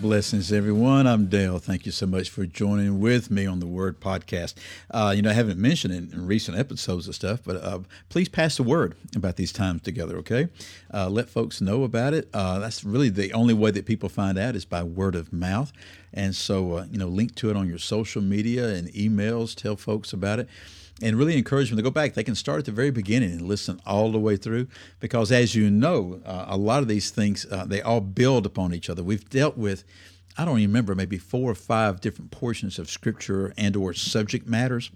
Blessings, everyone. I'm Dale. Thank you so much for joining with me on the Word Podcast. Uh, you know, I haven't mentioned it in recent episodes of stuff, but uh, please pass the word about these times together, okay? Uh, let folks know about it. Uh, that's really the only way that people find out is by word of mouth. And so, uh, you know, link to it on your social media and emails. Tell folks about it and really encourage them to go back. They can start at the very beginning and listen all the way through because, as you know, uh, a lot of these things uh, they all build upon each other. We've dealt with. I don't even remember maybe four or five different portions of scripture and or subject matters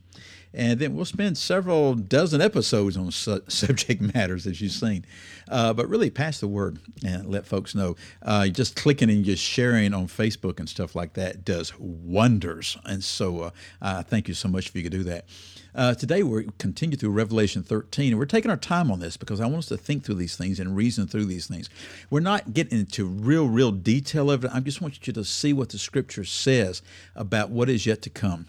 and then we'll spend several dozen episodes on su- subject matters as you've seen uh, but really pass the word and let folks know uh, just clicking and just sharing on facebook and stuff like that does wonders and so uh, thank you so much if you could do that uh, today we're continue through Revelation 13, and we're taking our time on this because I want us to think through these things and reason through these things. We're not getting into real, real detail of it. I just want you to see what the Scripture says about what is yet to come.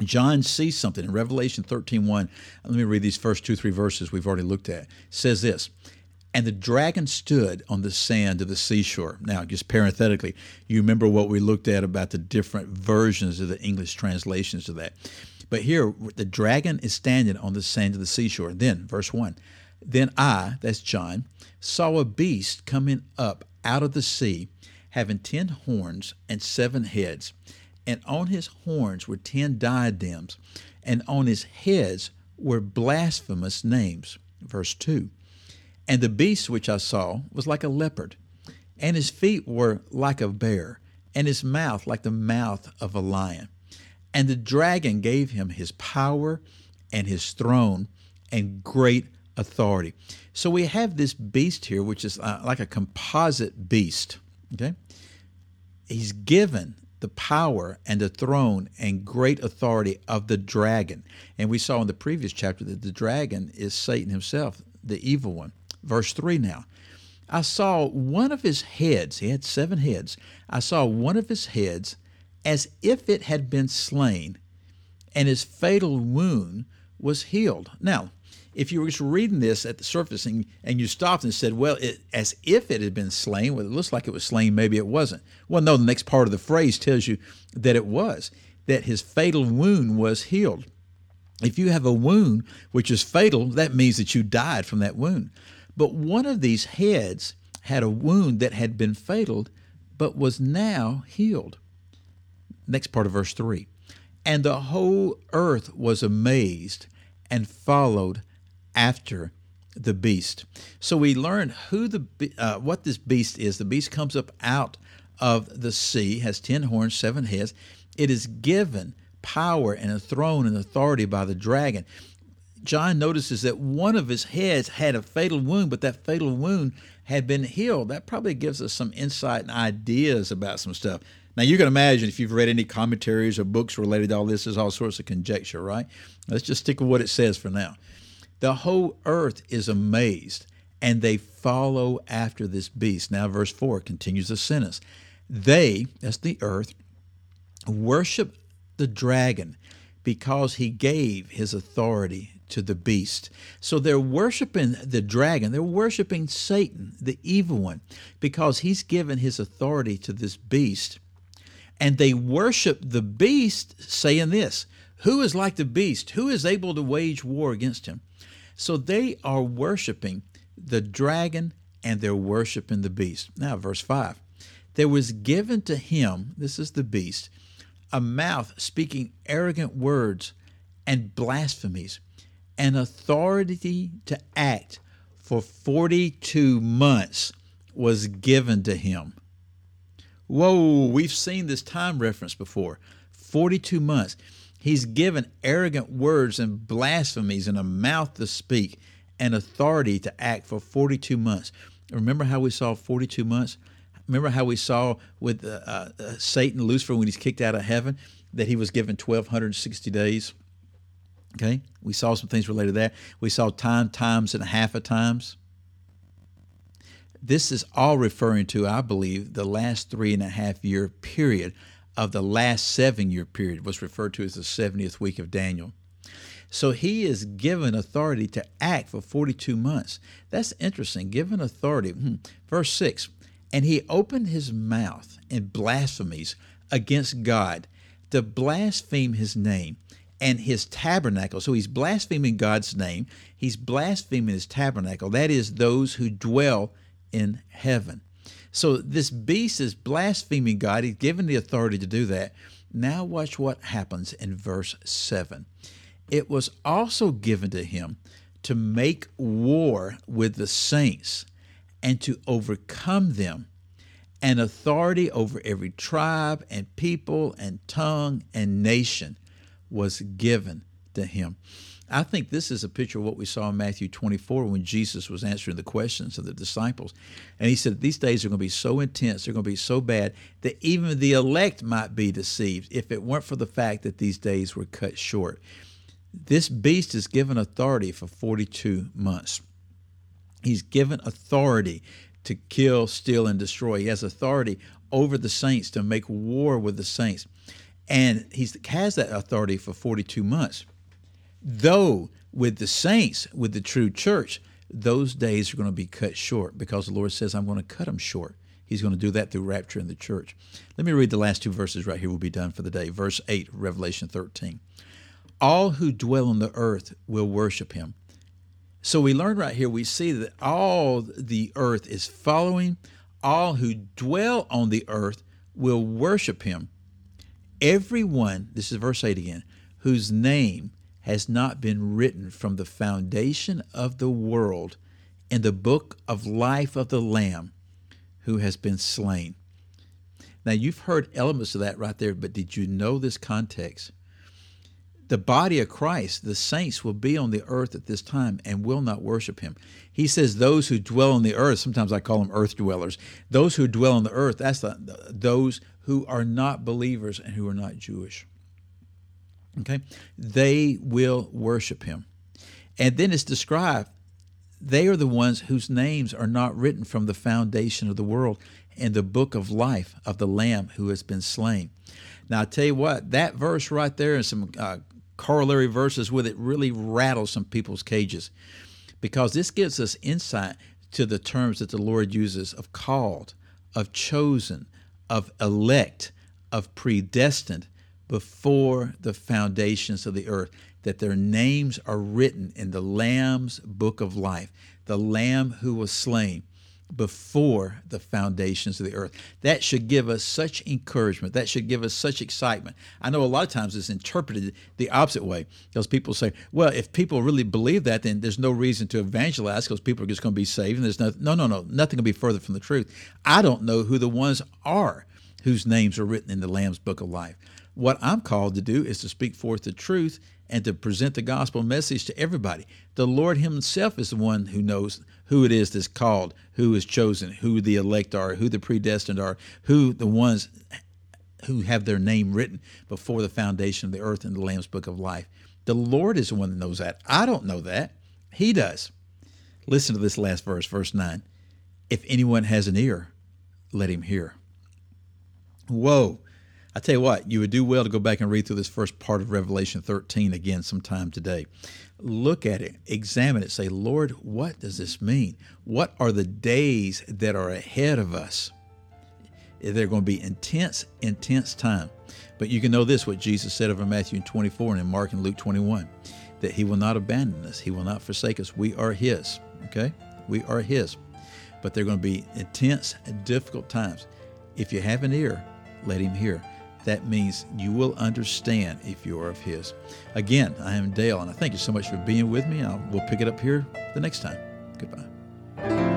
John sees something in Revelation 13 1. Let me read these first two, three verses we've already looked at. It says this and the dragon stood on the sand of the seashore. Now, just parenthetically, you remember what we looked at about the different versions of the English translations of that. But here, the dragon is standing on the sand of the seashore. Then, verse 1 Then I, that's John, saw a beast coming up out of the sea, having ten horns and seven heads. And on his horns were ten diadems, and on his heads were blasphemous names. Verse 2 And the beast which I saw was like a leopard, and his feet were like a bear, and his mouth like the mouth of a lion. And the dragon gave him his power and his throne and great authority. So we have this beast here, which is uh, like a composite beast. Okay? He's given the power and the throne and great authority of the dragon. And we saw in the previous chapter that the dragon is Satan himself, the evil one. Verse 3 now. I saw one of his heads, he had seven heads. I saw one of his heads as if it had been slain, and his fatal wound was healed. Now, if you were just reading this at the surface and, and you stopped and said, well, it, as if it had been slain, well, it looks like it was slain, maybe it wasn't. Well, no, the next part of the phrase tells you that it was, that his fatal wound was healed. If you have a wound which is fatal, that means that you died from that wound. But one of these heads had a wound that had been fatal, but was now healed. Next part of verse 3. And the whole earth was amazed and followed after the beast. So we learn who the uh, what this beast is. The beast comes up out of the sea, has ten horns, seven heads. It is given power and a throne and authority by the dragon. John notices that one of his heads had a fatal wound, but that fatal wound had been healed. That probably gives us some insight and ideas about some stuff. Now, you can imagine if you've read any commentaries or books related to all this, there's all sorts of conjecture, right? Let's just stick with what it says for now. The whole earth is amazed, and they follow after this beast. Now, verse 4 continues the sentence. They, that's the earth, worship the dragon because he gave his authority to the beast. So they're worshiping the dragon. They're worshiping Satan, the evil one, because he's given his authority to this beast and they worship the beast, saying this Who is like the beast? Who is able to wage war against him? So they are worshiping the dragon and they're worshiping the beast. Now, verse 5 There was given to him, this is the beast, a mouth speaking arrogant words and blasphemies, and authority to act for 42 months was given to him. Whoa, we've seen this time reference before 42 months. He's given arrogant words and blasphemies and a mouth to speak and authority to act for 42 months. Remember how we saw 42 months? Remember how we saw with uh, uh, Satan, Lucifer, when he's kicked out of heaven, that he was given 1,260 days? Okay, we saw some things related to that. We saw time, times, and a half of times. This is all referring to, I believe, the last three and a half year period of the last seven year period was referred to as the 70th week of Daniel. So he is given authority to act for 42 months. That's interesting. Given authority. Hmm. Verse 6 And he opened his mouth in blasphemies against God to blaspheme his name and his tabernacle. So he's blaspheming God's name. He's blaspheming his tabernacle. That is, those who dwell in heaven. So this beast is blaspheming God. He's given the authority to do that. Now, watch what happens in verse 7. It was also given to him to make war with the saints and to overcome them, and authority over every tribe and people and tongue and nation was given to him. I think this is a picture of what we saw in Matthew 24 when Jesus was answering the questions of the disciples. And he said, These days are going to be so intense, they're going to be so bad that even the elect might be deceived if it weren't for the fact that these days were cut short. This beast is given authority for 42 months. He's given authority to kill, steal, and destroy. He has authority over the saints to make war with the saints. And he has that authority for 42 months. Though with the saints, with the true church, those days are going to be cut short because the Lord says, I'm going to cut them short. He's going to do that through rapture in the church. Let me read the last two verses right here. We'll be done for the day. Verse 8, Revelation 13. All who dwell on the earth will worship him. So we learn right here, we see that all the earth is following. All who dwell on the earth will worship him. Everyone, this is verse 8 again, whose name has not been written from the foundation of the world in the book of life of the Lamb who has been slain. Now, you've heard elements of that right there, but did you know this context? The body of Christ, the saints, will be on the earth at this time and will not worship him. He says, Those who dwell on the earth, sometimes I call them earth dwellers, those who dwell on the earth, that's the, those who are not believers and who are not Jewish. Okay? They will worship him. And then it's described they are the ones whose names are not written from the foundation of the world in the book of life of the Lamb who has been slain. Now, I tell you what, that verse right there and some uh, corollary verses with it really rattles some people's cages because this gives us insight to the terms that the Lord uses of called, of chosen, of elect, of predestined, before the foundations of the earth, that their names are written in the Lamb's book of life, the Lamb who was slain before the foundations of the earth. That should give us such encouragement. That should give us such excitement. I know a lot of times it's interpreted the opposite way because people say, well, if people really believe that, then there's no reason to evangelize because people are just going to be saved. And there's no, no, no, no, nothing can be further from the truth. I don't know who the ones are whose names are written in the Lamb's book of life. What I'm called to do is to speak forth the truth and to present the gospel message to everybody. The Lord Himself is the one who knows who it is that's called, who is chosen, who the elect are, who the predestined are, who the ones who have their name written before the foundation of the earth in the Lamb's book of life. The Lord is the one that knows that. I don't know that. He does. Listen to this last verse, verse 9. If anyone has an ear, let him hear. Whoa. I tell you what, you would do well to go back and read through this first part of Revelation 13 again sometime today. Look at it, examine it, say, Lord, what does this mean? What are the days that are ahead of us? They're going to be intense, intense time. But you can know this what Jesus said over Matthew 24 and in Mark and Luke 21 that He will not abandon us, He will not forsake us. We are His, okay? We are His. But they're going to be intense, difficult times. If you have an ear, let Him hear that means you will understand if you are of His. Again, I am Dale, and I thank you so much for being with me. I'll, we'll pick it up here the next time. Goodbye.